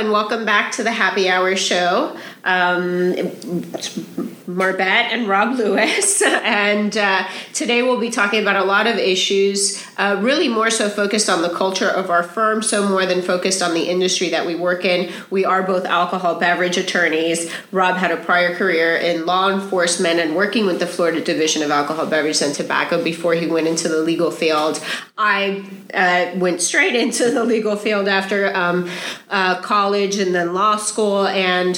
and welcome back to the Happy Hour Show. Um, Marbet and Rob Lewis, and uh, today we'll be talking about a lot of issues, uh, really more so focused on the culture of our firm, so more than focused on the industry that we work in. We are both alcohol beverage attorneys. Rob had a prior career in law enforcement and working with the Florida Division of Alcohol, Beverage, and Tobacco before he went into the legal field. I uh, went straight into the legal field after um, uh, college and then law school and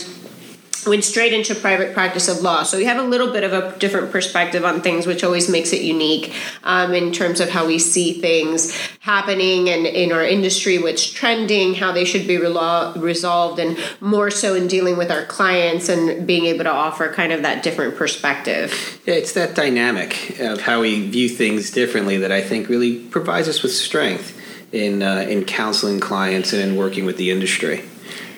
went straight into private practice of law. So we have a little bit of a different perspective on things, which always makes it unique um, in terms of how we see things happening and in our industry, what's trending, how they should be relo- resolved, and more so in dealing with our clients and being able to offer kind of that different perspective. Yeah, it's that dynamic of how we view things differently that I think really provides us with strength in uh, in counseling clients and in working with the industry.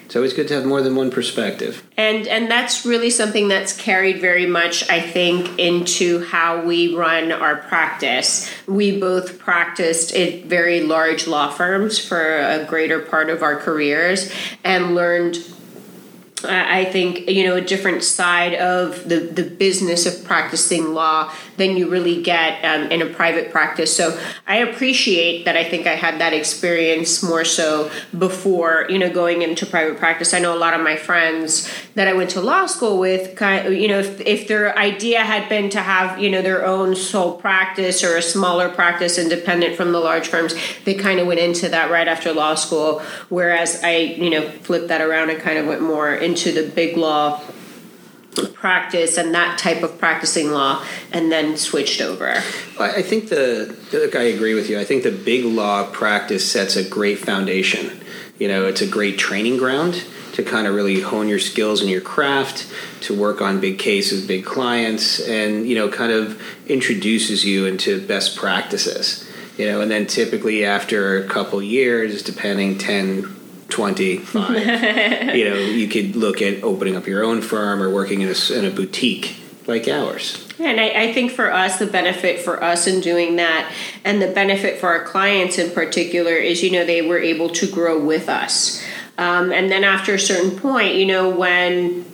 It's always good to have more than one perspective. And and that's really something that's carried very much, I think, into how we run our practice. We both practiced at very large law firms for a greater part of our careers and learned I think you know a different side of the the business of practicing law than you really get um, in a private practice. So I appreciate that. I think I had that experience more so before you know going into private practice. I know a lot of my friends that I went to law school with. Kind of, you know, if if their idea had been to have you know their own sole practice or a smaller practice independent from the large firms, they kind of went into that right after law school. Whereas I you know flipped that around and kind of went more into the big law practice and that type of practicing law and then switched over. I think the look i agree with you. I think the big law practice sets a great foundation. You know it's a great training ground to kind of really hone your skills and your craft to work on big cases big clients and you know kind of introduces you into best practices. You know and then typically after a couple years depending 10 25 you know you could look at opening up your own firm or working in a, in a boutique like ours. And I, I, think for us the benefit for us in doing that and the benefit for our clients in particular is you know they were able to grow with us. Um, and then after a certain point you know when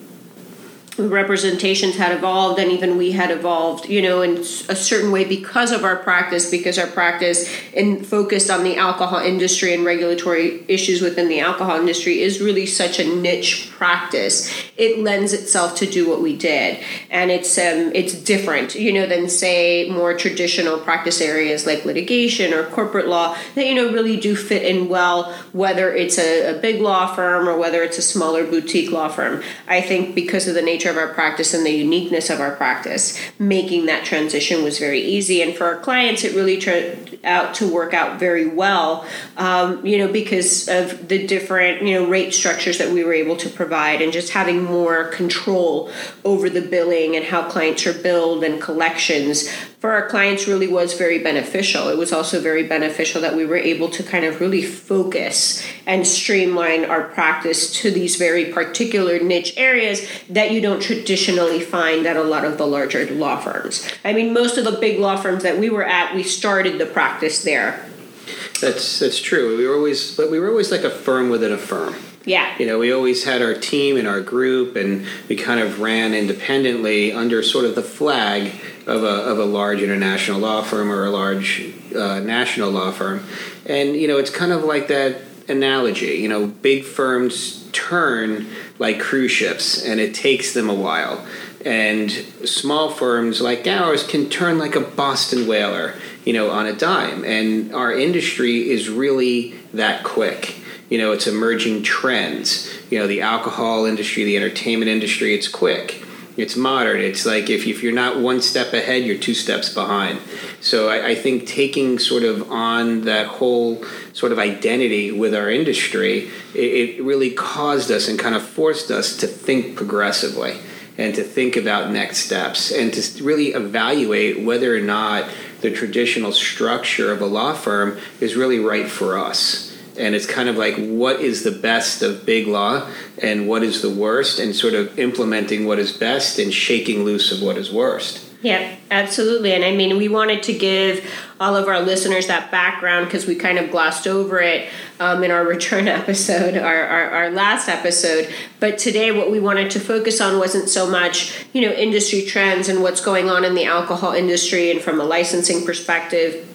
representations had evolved and even we had evolved you know in a certain way because of our practice because our practice and focused on the alcohol industry and regulatory issues within the alcohol industry is really such a niche practice. It lends itself to do what we did. And it's um, it's different you know than say more traditional practice areas like litigation or corporate law that you know really do fit in well whether it's a, a big law firm or whether it's a smaller boutique law firm. I think because of the nature of our practice and the uniqueness of our practice, making that transition was very easy. And for our clients, it really turned out to work out very well, um, you know, because of the different, you know, rate structures that we were able to provide and just having more control over the billing and how clients are billed and collections for our clients really was very beneficial. It was also very beneficial that we were able to kind of really focus and streamline our practice to these very particular niche areas that you don't traditionally find at a lot of the larger law firms. I mean, most of the big law firms that we were at, we started the practice there. That's that's true. We were always, but we were always like a firm within a firm. Yeah. You know, we always had our team and our group, and we kind of ran independently under sort of the flag of a, of a large international law firm or a large uh, national law firm. And, you know, it's kind of like that analogy. You know, big firms turn like cruise ships, and it takes them a while. And small firms like ours can turn like a Boston whaler, you know, on a dime. And our industry is really that quick. You know it's emerging trends. You know the alcohol industry the entertainment industry it's quick. It's modern. It's like if, if you're not one step ahead you're two steps behind. So I, I think taking sort of on that whole sort of identity with our industry it, it really caused us and kind of forced us to think progressively and to think about next steps and to really evaluate whether or not the traditional structure of a law firm is really right for us. And it's kind of like what is the best of big law and what is the worst and sort of implementing what is best and shaking loose of what is worst Yeah, absolutely. And I mean, we wanted to give all of our listeners that background because we kind of glossed over it um, in our return episode, our, our, our, last episode. But today, what we wanted to focus on wasn't so much, you know, industry trends and what's going on in the alcohol industry and from a licensing perspective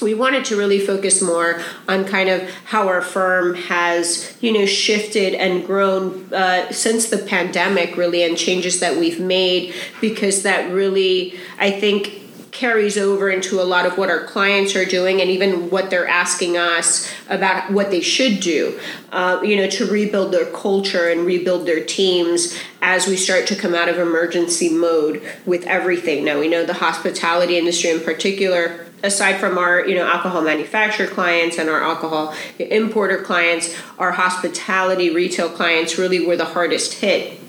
we wanted to really focus more on kind of how our firm has you know shifted and grown uh, since the pandemic really and changes that we've made because that really i think carries over into a lot of what our clients are doing and even what they're asking us about what they should do uh, you know to rebuild their culture and rebuild their teams as we start to come out of emergency mode with everything. Now we know the hospitality industry in particular aside from our you know alcohol manufacturer clients and our alcohol importer clients our hospitality retail clients really were the hardest hit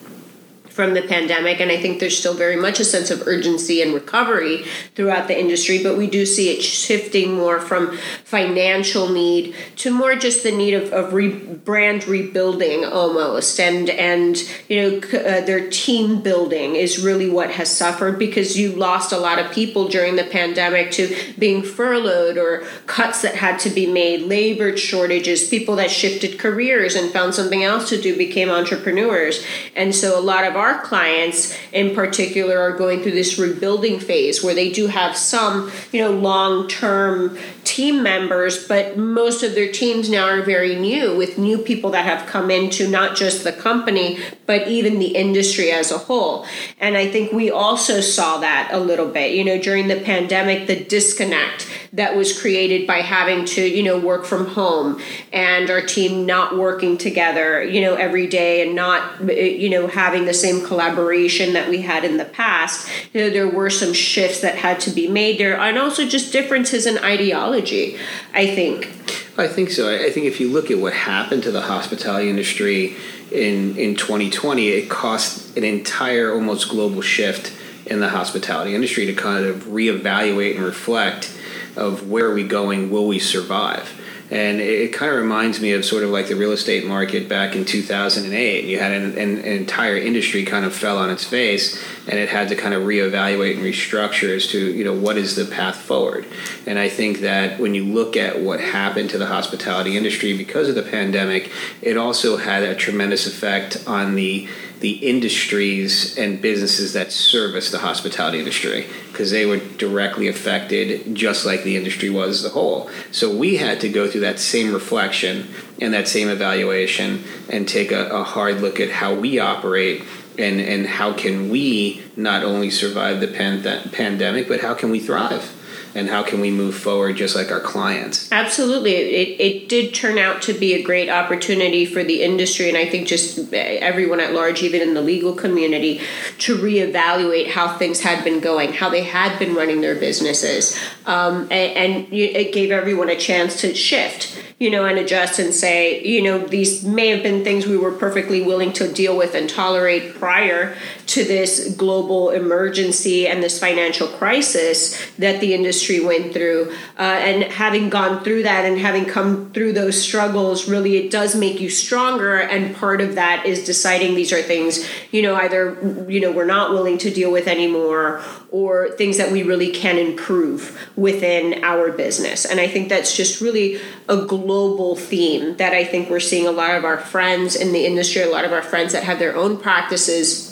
from the pandemic. And I think there's still very much a sense of urgency and recovery throughout the industry, but we do see it shifting more from financial need to more just the need of, of re- brand rebuilding almost. And, and you know, uh, their team building is really what has suffered because you lost a lot of people during the pandemic to being furloughed or cuts that had to be made, labor shortages, people that shifted careers and found something else to do became entrepreneurs. And so a lot of our our clients in particular are going through this rebuilding phase where they do have some, you know, long-term team members, but most of their teams now are very new with new people that have come into not just the company, but even the industry as a whole. And I think we also saw that a little bit, you know, during the pandemic, the disconnect that was created by having to, you know, work from home and our team not working together, you know, every day and not, you know, having the same collaboration that we had in the past. You know, there were some shifts that had to be made there and also just differences in ideology, I think. I think so. I think if you look at what happened to the hospitality industry in, in 2020, it cost an entire almost global shift in the hospitality industry to kind of reevaluate and reflect of where are we going, will we survive? And it, kind of reminds me of sort of like the real estate market back in 2008. You had an, an, an, entire industry kind of fell on its face, and it had to kind of reevaluate and restructure as to you know what is the path forward. And I think that when you look at what happened to the hospitality industry because of the pandemic, it also had a tremendous effect on the the industries and businesses that service the hospitality industry because they were directly affected just like the industry was as a whole. So we had to go through that same reflection and that same evaluation and take a, a hard look at how we operate and, and how can we not only survive the pan- pandemic, but how can we thrive? And how can we move forward just like our clients absolutely. It, it did turn out to be a great opportunity for the industry and i think just everyone at large even in the legal community to reevaluate how things had been going how they had been running their businesses. Um, and, and it gave everyone a chance to shift you know, and adjust and say, you know, these may have been things we were perfectly willing to deal with and tolerate prior to this global emergency and this financial crisis that the industry went through. Uh, and having gone through that and having come through those struggles, really, it does make you stronger. And part of that is deciding these are things, you know, either, you know, we're not willing to deal with anymore or things that we really can improve within our business. And I think that's just really a global theme that I think we're seeing a lot of our friends in the industry, a lot of our friends that have their own practices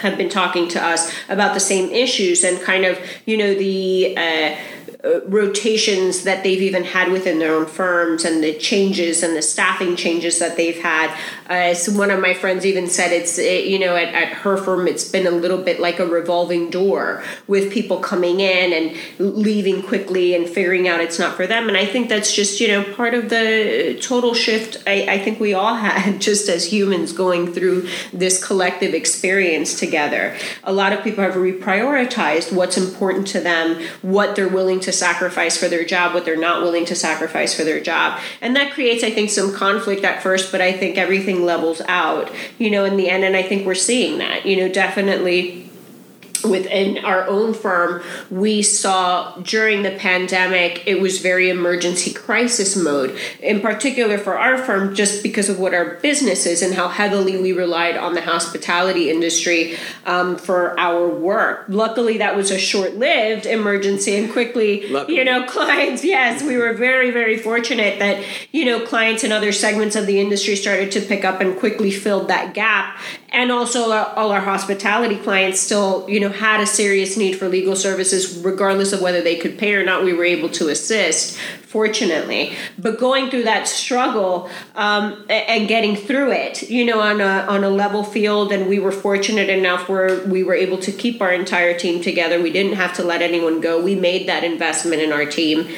have been talking to us about the same issues and kind of, you know, the uh, uh, rotations that they've even had within their own firms and the changes and the staffing changes that they've had. Uh, so one of my friends even said it's, it, you know, at, at her firm, it's been a little bit like a revolving door with people coming in and leaving quickly and figuring out it's not for them. And I think that's just, you know, part of the total shift I, I think we all had just as humans going through this collective experience together. A lot of people have reprioritized what's important to them, what they're willing to to sacrifice for their job, what they're not willing to sacrifice for their job. And that creates, I think, some conflict at first, but I think everything levels out, you know, in the end. And I think we're seeing that, you know, definitely within our own firm, we saw during the pandemic, it was very emergency crisis mode. In particular for our firm, just because of what our business is and how heavily we relied on the hospitality industry um, for our work. Luckily, that was a short lived emergency and quickly, Luckily. you know, clients, yes, we were very, very fortunate that, you know, clients in other segments of the industry started to pick up and quickly filled that gap. And also, all our hospitality clients still, you know, had a serious need for legal services, regardless of whether they could pay or not. We were able to assist, fortunately. But going through that struggle um, and getting through it, you know, on a on a level field, and we were fortunate enough where we were able to keep our entire team together. We didn't have to let anyone go. We made that investment in our team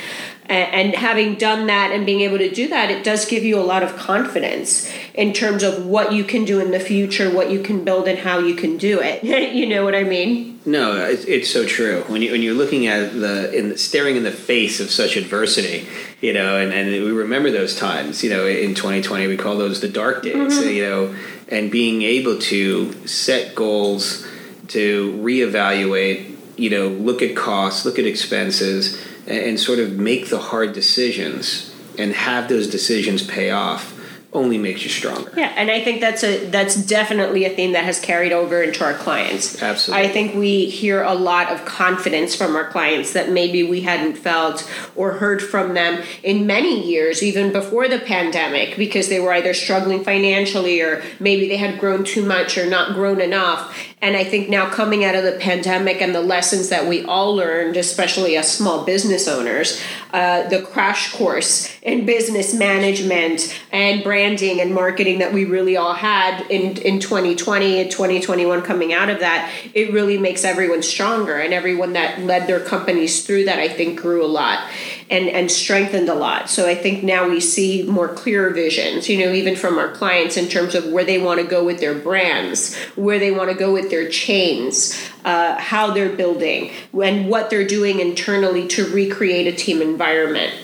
and having done that and being able to do that it does give you a lot of confidence in terms of what you can do in the future what you can build and how you can do it. You know what i mean? No it's, it's so true. When, you, when you're looking at the in staring in the face of such adversity you know and, and we remember those times you know in 2020 we call those the dark days mm-hmm. you know and being able to set goals to reevaluate you know look at costs look at expenses and sort of make the hard decisions and have those decisions pay off only makes you stronger. Yeah, and I think that's a that's definitely a theme that has carried over into our clients. Absolutely. I think we hear a lot of confidence from our clients that maybe we hadn't felt or heard from them in many years even before the pandemic because they were either struggling financially or maybe they had grown too much or not grown enough and I think now coming out of the pandemic and the lessons that we all learned, especially as small business owners, uh, the crash course in business management and branding and marketing that we really all had in, in 2020 and 2021 coming out of that, it really makes everyone stronger. And everyone that led their companies through that, I think, grew a lot and, and strengthened a lot. So I think now we see more clear visions, you know, even from our clients in terms of where they want to go with their brands, where they want to go with their chains, uh, how they're building, and what they're doing internally to recreate a team environment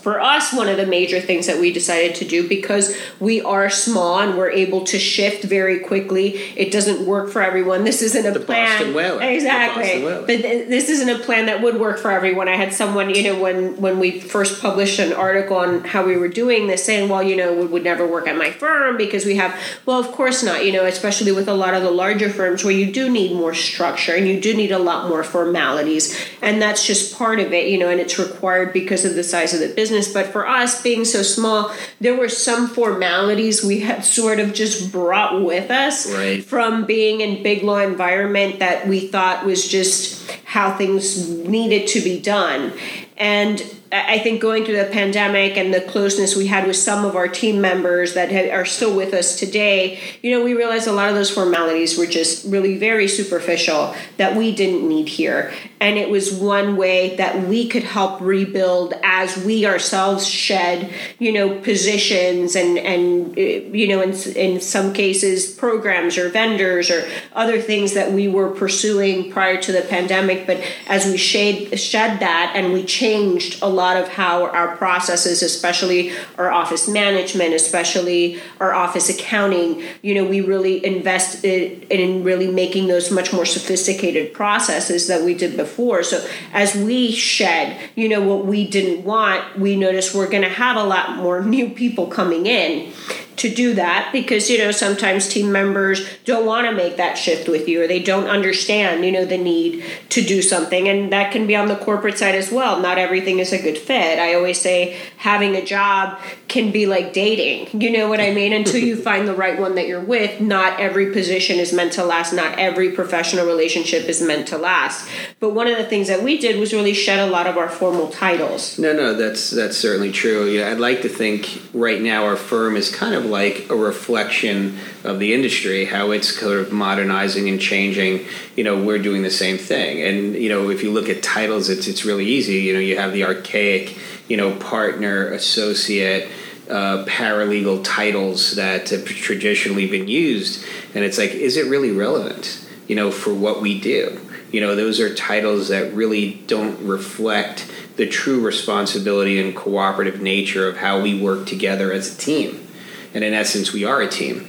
for us, one of the major things that we decided to do because we are small and we're able to shift very quickly. It doesn't work for everyone. This isn't a the plan. Exactly. But th- this isn't a plan that would work for everyone. I had someone, you know, when when we first published an article on how we were doing this, saying, "Well, you know, it would never work at my firm because we have." Well, of course not. You know, especially with a lot of the larger firms where you do need more structure and you do need a lot more formalities, and that's just part of it. You know, and it's required because of the size of the business business, but for us being so small, there were some formalities we had sort of just brought with us right. from being in big law environment that we thought was just how things needed to be done. And I think going through the pandemic and the closeness we had with some of our team members that are still with us today, you know, we realized a lot of those formalities were just really very superficial that we didn't need here. And it was one way that we could help rebuild as we ourselves shed, you know, positions and, and eh, you know, in, in some cases, programs or vendors or other things that we were pursuing prior to the pandemic. But as we shed, shed that and we changed a lot of how our processes, especially our office management, especially our office accounting, you know, we really invested in really making those much more sophisticated processes that we did before. So as we shed, you know, what we didn't want, we noticed we're going to have a lot more new people coming in to do that because you know sometimes team members don't want to make that shift with you or they don't understand you know the need to do something. And that can be on the corporate side as well. Not everything is a good fit. I always say having a job can be like dating. You know what i mean? Until you find the right one that you're with not every position is meant to last. Not every professional relationship is meant to last. But one of the things that we did was really shed a lot of our formal titles. No no that's that's certainly true. Yeah i'd like to think right now our firm is kind of like a reflection of the industry, how it's sort of modernizing and changing. You know, we're doing the same thing. And, you know, if you look at titles, it's, it's really easy. You know, you have the archaic, you know, partner, associate, uh, paralegal titles that have traditionally been used. And it's like, is it really relevant, you know, for what we do? You know, those are titles that really don't reflect the true responsibility and cooperative nature of how we work together as a team and in essence we are a team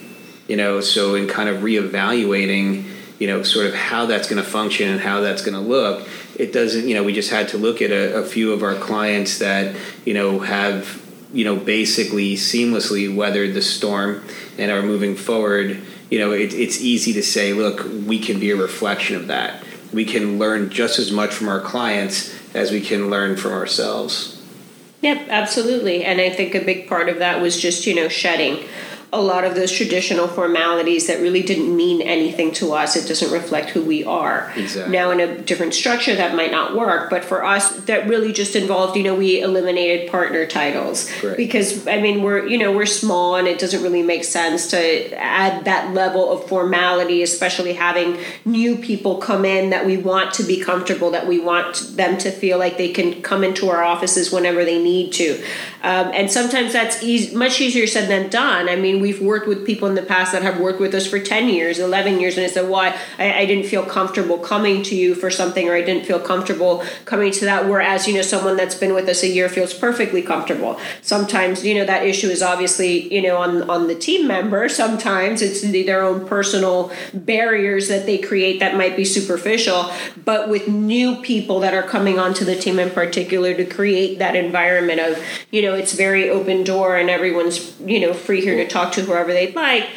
you know so in kind of reevaluating you know, sort of how that's going to function and how that's going to look. It doesn't, you know, we just had to look at a, a few of our clients that, you know, have, you know, basically seamlessly weathered the storm and are moving forward. You know, it, it's easy to say, look, we can be a reflection of that. We can learn just as much from our clients as we can learn from ourselves. Yep, absolutely. And I think a big part of that was just, you know, shedding a lot of those traditional formalities that really didn't mean anything to us. It doesn't reflect who we are. Exactly. Now, in a different structure, that might not work, but for us, that really just involved, you know, we eliminated partner titles Right. because I mean, we're you know we're small and it doesn't really make sense to add that level of formality, especially having new people come in that we want to be comfortable, that we want them to feel like they can come into our offices whenever they need to, um, and sometimes that's easy, much easier said than done. I mean, we've worked with people in the past that have worked with us for ten years, eleven years, and I said, "Why I, I didn't feel comfortable coming to you for something, or I didn't feel comfortable coming to that." Whereas you know, someone that's been with us a year feels perfectly comfortable. Sometimes you know that issue is obviously you know on on the team member. Sometimes it's their own personal barriers that they create that might be superficial. But with new people that are coming onto the team in particular to create that environment of you know it's very open door and everyone's you know free here to talk to whoever they'd like.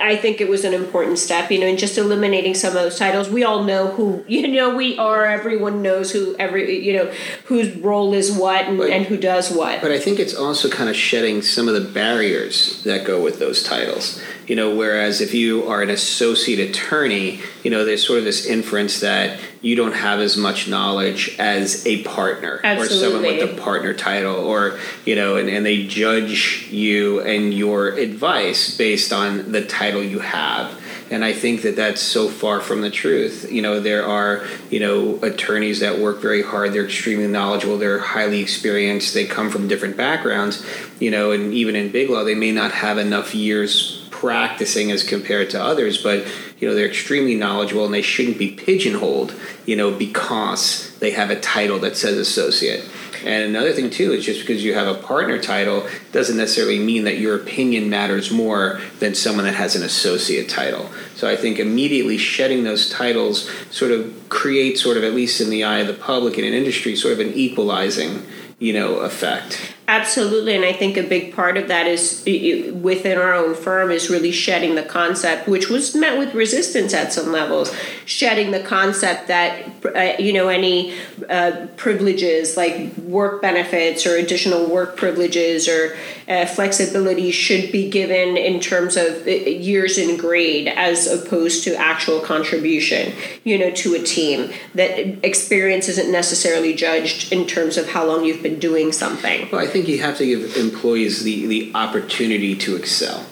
I think it was an important step, you know, and just eliminating some of those titles. We all know who you know we are. Everyone knows who every you know whose role is what and, But- and who does what. But I think it's also kind of shedding some of the barriers that go with those titles. You know, whereas if you are an associate attorney, you know, there's sort of this inference that you don't have as much knowledge as a partner or someone with a partner title or, you know, and, and they judge you and your advice based on the title you have. And I think that that's so far from the truth. You know, there are, you know, attorneys that work very hard. They're extremely knowledgeable. They're highly experienced. They come from different backgrounds, you know, and even in big law, they may not have enough years practicing as compared to others, but, you know, they're extremely knowledgeable and they shouldn't be pigeonholed, you know, because they have a title that says associate. And another thing too is just because you have a partner title doesn't necessarily mean that your opinion matters more than someone that has an associate title. So I think immediately shedding those titles sort of creates sort of at least in the eye of the public and in industry sort of an equalizing, you know, effect. Absolutely, and I think a big part of that is within our own firm is really shedding the concept, which was met with resistance at some levels. Shedding the concept that uh, you know any uh, privileges like work benefits or additional work privileges or uh, flexibility should be given in terms of uh, years in grade as opposed to actual contribution. You know, to a team that experience isn't necessarily judged in terms of how long you've been doing something. Well, think you have to give employees the, the opportunity to excel.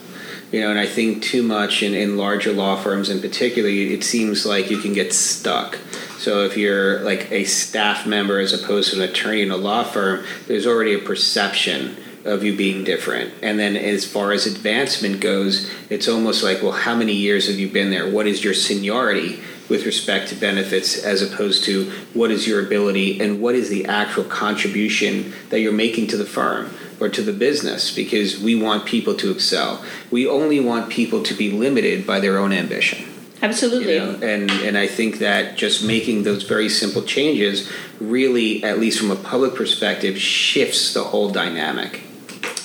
You know, and I think too much in, in larger law firms in particular, it seems like you can get stuck. So if you're like a staff member as opposed to an attorney in a law firm, there's already a perception of you being different. And then as far as advancement goes, it's almost like, well, how many years have you been there? What is your seniority with respect to benefits as opposed to what is your ability and what is the actual contribution that you're making to the firm or to the business? Because we want people to excel. We only want people to be limited by their own ambition Absolutely. you know and and i think that just making those very simple changes really at least from a public perspective shifts the whole dynamic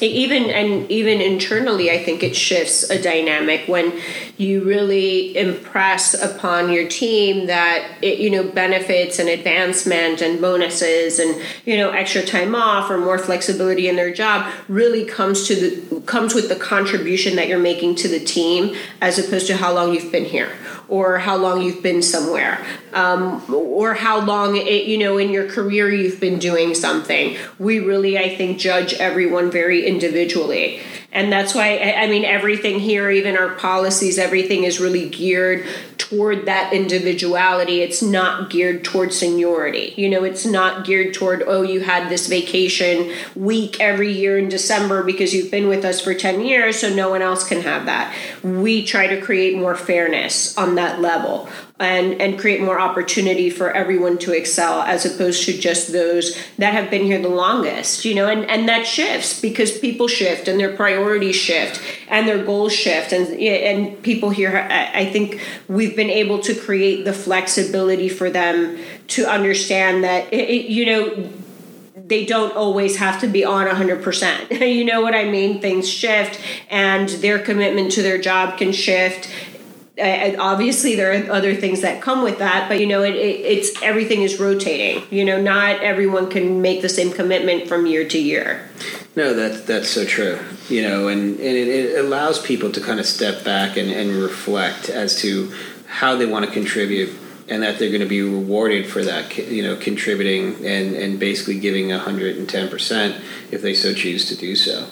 even and even internally i think it shifts a dynamic when you really impress upon your team that it you know benefits and advancement and bonuses and you know extra time off or more flexibility in their job really comes to the comes with the contribution that you're making to the team as opposed to how long you've been here or how long you've been somewhere um, or how long it, you know in your career you've been doing something. We really i think judge everyone very individually. And that's why I I mean everything here, even our policies, everything is really geared toward that individuality. It's not geared toward seniority. You know, it's not geared toward oh, you had this vacation week every year in December because you've been with us for ten years, so no one else can have that. We try to create more fairness on that level. And and create more opportunity for everyone to excel as opposed to just those that have been here the longest you know and and that shifts because people shift and their priorities shift and their goals shift and and people here I think we've been able to create the flexibility for them to understand that it, it, you know they don't always have to be on 100%. you know what I mean? Things shift and their commitment to their job can shift. Obviously there are other things that come with that but you know it, it, it's everything is rotating you know not everyone can make the same commitment from year to year no that's that's so true you know and, and it, it allows people to kind of step back and, and reflect as to how they want to contribute and that they're going to be rewarded for that, you know, contributing and, and basically giving 110% if they so choose to do so.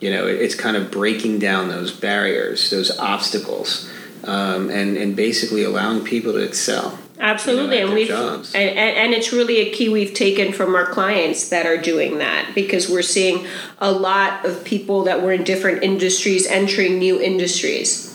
You know, it's kind of breaking down those barriers, those obstacles, um, and, and basically allowing people to excel. Absolutely, you know, and we've and, and it's really a key we've taken from our clients that are doing that because we're seeing a lot of people that were in different industries entering new industries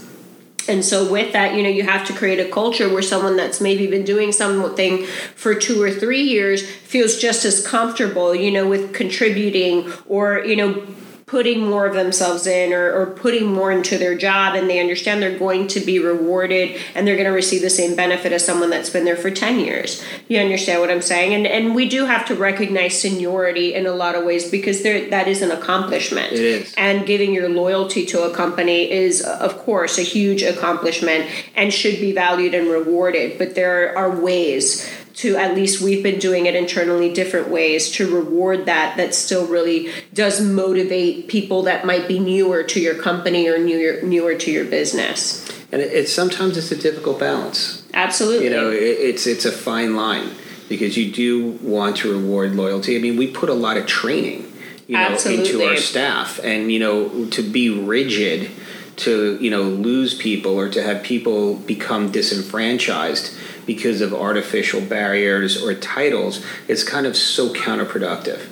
and so with that you know you have to create a culture where someone that's maybe been doing something for two or three years feels just as comfortable you know with contributing or you know putting more of themselves in or, or putting more into their job and they understand they're going to be rewarded and they're going to receive the same benefit as someone that's been there for 10 years. You understand what i'm saying? And and we do have to recognize seniority in a lot of ways because there that is an accomplishment. It is. And giving your loyalty to a company is of course a huge accomplishment and should be valued and rewarded but there are ways to at least we've been doing it internally different ways to reward that that still really does motivate people that might be newer to your company or newer newer to your business. And it's sometimes it's a difficult balance. Absolutely. You know it, it's it's a fine line because you do want to reward loyalty. I mean we put a lot of training you know absolutely. into our staff. And you know to be rigid to you know lose people or to have people become disenfranchised because of artificial barriers or titles it's kind of so counterproductive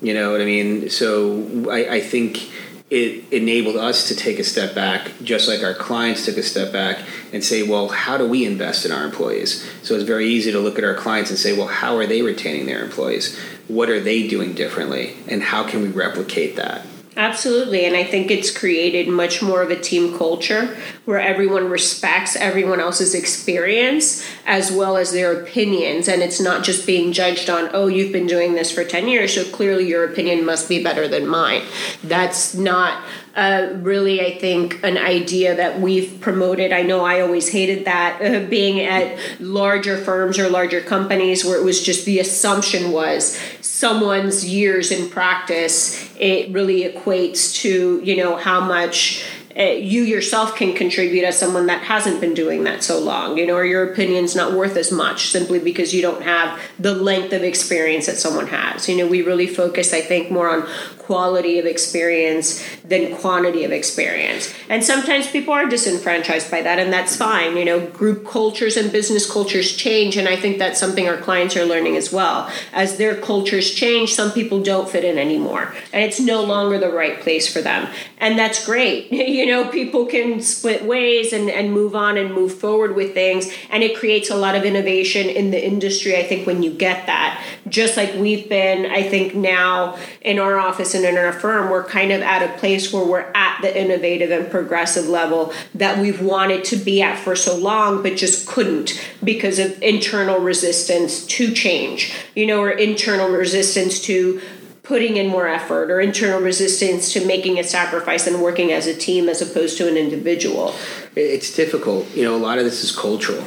you know what i mean so i, I think it enabled us to take a step back, just like our clients took a step back and say, well, how do we invest in our employees? So it's very easy to look at our clients and say, well, how are they retaining their employees? What are they doing differently? And how can we replicate that? Absolutely. And I think it's created much more of a team culture where everyone respects everyone else's experience as well as their opinions. And it's not just being judged on, oh, you've been doing this for 10 years, so clearly your opinion must be better than mine. That's not uh, really, I think, an idea that we've promoted. I know I always hated that uh, being at larger firms or larger companies where it was just the assumption was someone's years in practice, it really equates to, you know, how much uh, you yourself can contribute as someone that hasn't been doing that so long, you know, or your opinion's not worth as much simply because you don't have the length of experience that someone has. You know, we really focus, I think, more on quality of experience than quantity of experience. And sometimes people are disenfranchised by that, and that's fine. You know, group cultures and business cultures change, and I think that's something our clients are learning as well. As their cultures change, some people don't fit in anymore, and it's no longer the right place for them. And that's great. you know, people can split ways and, and move on and move forward with things. And it creates a lot of innovation in the industry, I think, when you get that. Just like we've been, I think, now in our office and in our firm, we're kind of at a place where we're at the innovative and progressive level that we've wanted to be at for so long, but just couldn't because of internal resistance to change, you know, or internal resistance to putting in more effort or internal resistance to making a sacrifice and working as a team as opposed to an individual. It's difficult. You know, a lot of this is cultural.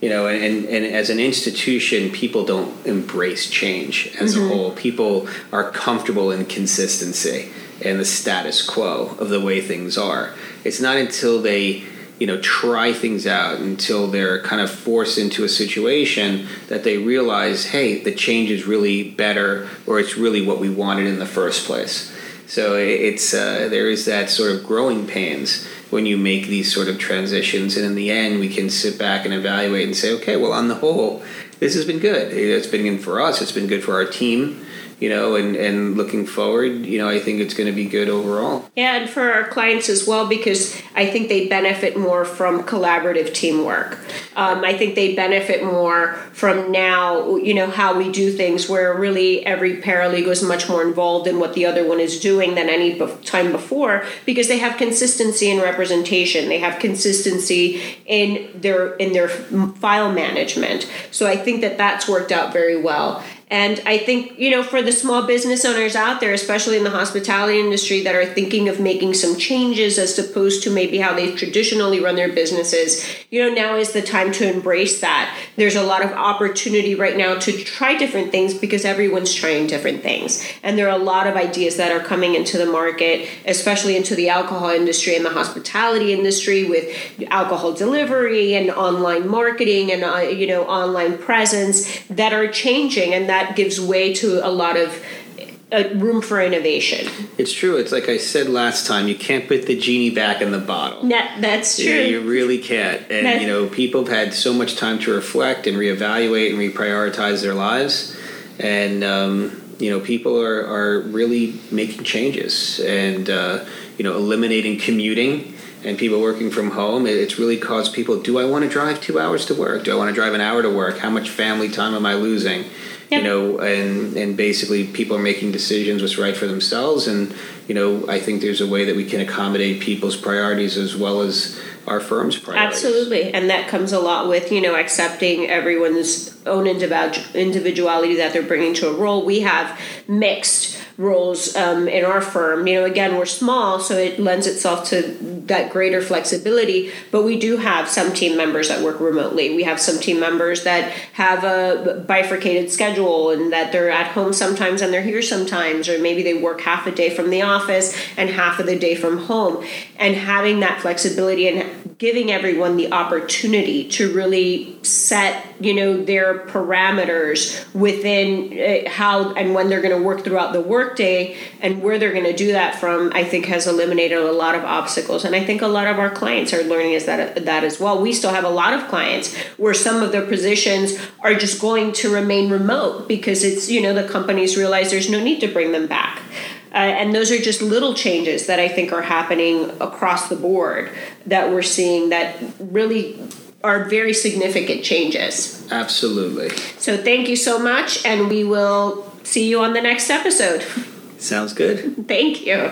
You know, and, and as an institution, people don't embrace change as mm-hmm. a whole. People are comfortable in consistency and the status quo of the way things are. It's not until they you know try things out until they're kind of forced into a situation that they realize hey the change is really better or it's really what we wanted in the first place so it's uh, there is that sort of growing pains when you make these sort of transitions and in the end we can sit back and evaluate and say okay well on the whole this has been good. It's been good for us. It's been good for our team you know, and, and looking forward, you know, I think it's going to be good overall. Yeah, and for our clients as well, because I think they benefit more from collaborative teamwork. Um, I think they benefit more from now, you know, how we do things, where really every paralegal is much more involved in what the other one is doing than any time before, because they have consistency in representation, they have consistency in their in their file management. So I think that that's worked out very well. And I think, you know, for the small business owners out there, especially in the hospitality industry, that are thinking of making some changes as opposed to maybe how they've traditionally run their businesses, you know, now is the time to embrace that. There's a lot of opportunity right now to try different things because everyone's trying different things. And there are a lot of ideas that are coming into the market, especially into the alcohol industry and the hospitality industry with alcohol delivery and online marketing and, uh, you know, online presence that are changing. And that that gives way to a lot of uh, room for innovation. It's true. It's like I said last time. You can't put the genie back in the bottle. That, that's true. Yeah, you really can't. And that, you know, people have had so much time to reflect and reevaluate and reprioritize their lives, and um, you know, people are are really making changes and uh, you know, eliminating commuting and people working from home, it's really caused people. Do I want to drive two hours to work? Do I want to drive an hour to work? How much family time am I losing? Yep. You know, and and basically people are making decisions what's right for themselves, and you know, I think there's a way that we can accommodate people's priorities as well as our firm's priorities. Absolutely, and that comes a lot with you know accepting everyone's own individuality that they're bringing to a role. We have mixed roles um, in our firm. You know, again, we're small, so it lends itself to that greater flexibility. But we do have some team members that work remotely. We have some team members that have a bifurcated schedule and that they're at home sometimes and they're here sometimes, or maybe they work half a day from the office and half of the day from home. And having that flexibility and giving everyone the opportunity to really set, you know, their parameters within uh, how and when they're going to work throughout the workday and where they're going to do that from, I think has eliminated a lot of obstacles. And I think a lot of our clients are learning is that that as well. We still have a lot of clients where some of their positions are just going to remain remote because it's you know the companies realize there's no need to bring them back. Uh, and those are just little changes that I think are happening across the board that we're seeing that really are very significant changes. Absolutely. So thank you so much, and we will see you on the next episode. Sounds good. Thank you.